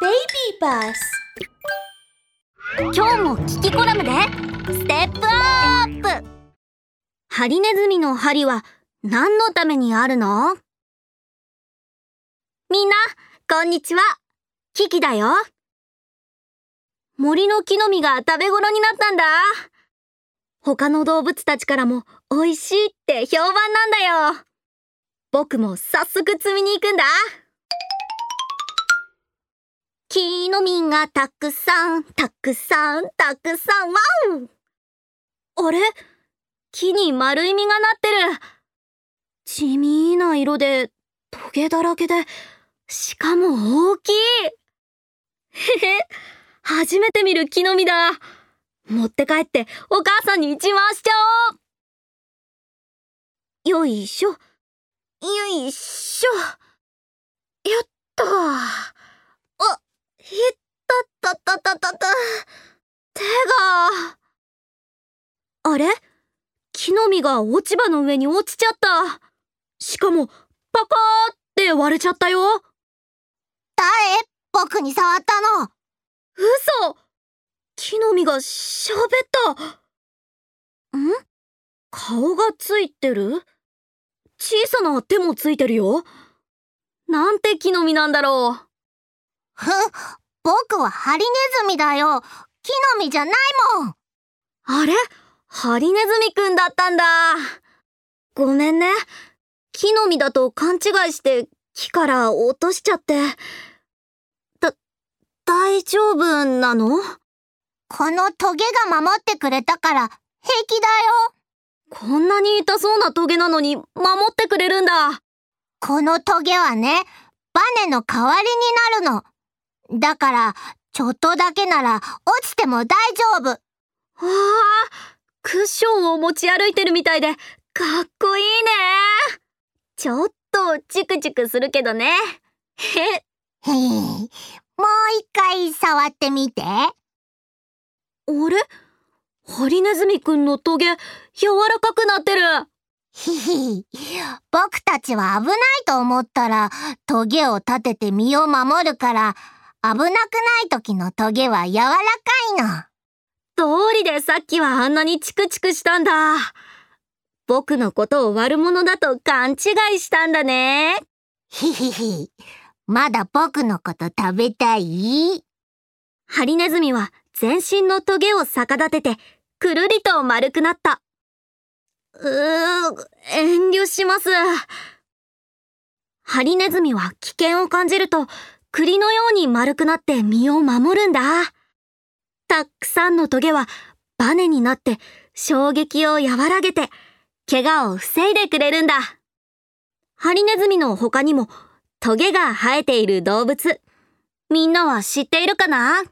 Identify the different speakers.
Speaker 1: Baby Bus
Speaker 2: 今日も聞きコラムでステップアップハリネズミの針は何のためにあるの？みんな、こんにちは。キキだよ。森の木の実が食べ頃になったんだ。他の動物たちからも美味しいって評判なんだよ。僕も早速摘みに行くんだ。木の実がたくさん、たくさん、たくさん、わおあれ？木に丸い実がなってる。地味な色で、トゲだらけで、しかも大きい。へへ、初めて見る木の実だ。持って帰ってお母さんに一番しちゃおう。よいしょ。よいしょ。やったあ、ひったったったったった。手が。あれ？木の実が落ち葉の上に落ちちゃった。しかも、パカーって割れちゃったよ。
Speaker 3: 誰僕に触ったの
Speaker 2: 嘘木の実がしゃべった。ん？顔がついてる？小さな手もついてるよ。なんて木の実なんだろう。
Speaker 3: ふん、僕はハリネズミだよ。木の実じゃないもん。
Speaker 2: あれ？ハリネズミくんだったんだ。ごめんね。木の実だと勘違いして木から落としちゃって。だ、大丈夫なの？
Speaker 3: このトゲが守ってくれたから平気だよ。
Speaker 2: こんなに痛そうなトゲなのに守ってくれるんだ。
Speaker 3: このトゲはね、バネの代わりになるの。だから、ちょっとだけなら落ちても大丈夫。わ
Speaker 2: あ、クッションを持ち歩いてるみたいで、かっこいいね。ちょっとチクチクするけどね。へ
Speaker 3: へへもう一回触ってみて。あ
Speaker 2: れ？ハリネズミくんのトゲ、柔らかくなってる。
Speaker 3: ひひ、僕たちは危ないと思ったら、トゲを立てて身を守るから、危なくない時のトゲは柔らかいの。
Speaker 2: 通りでさっきはあんなにチクチクしたんだ。僕のことを悪者だと勘違いしたんだね。
Speaker 3: ひひひ、まだ僕のこと食べたい？
Speaker 2: ハリネズミは全身のトゲを逆立ててくるりと丸くなった。うー、遠慮します。ハリネズミは危険を感じると栗のように丸くなって身を守るんだ。たくさんのトゲはバネになって衝撃を和らげて怪我を防いでくれるんだ。ハリネズミの他にもトゲが生えている動物、みんなは知っているかな？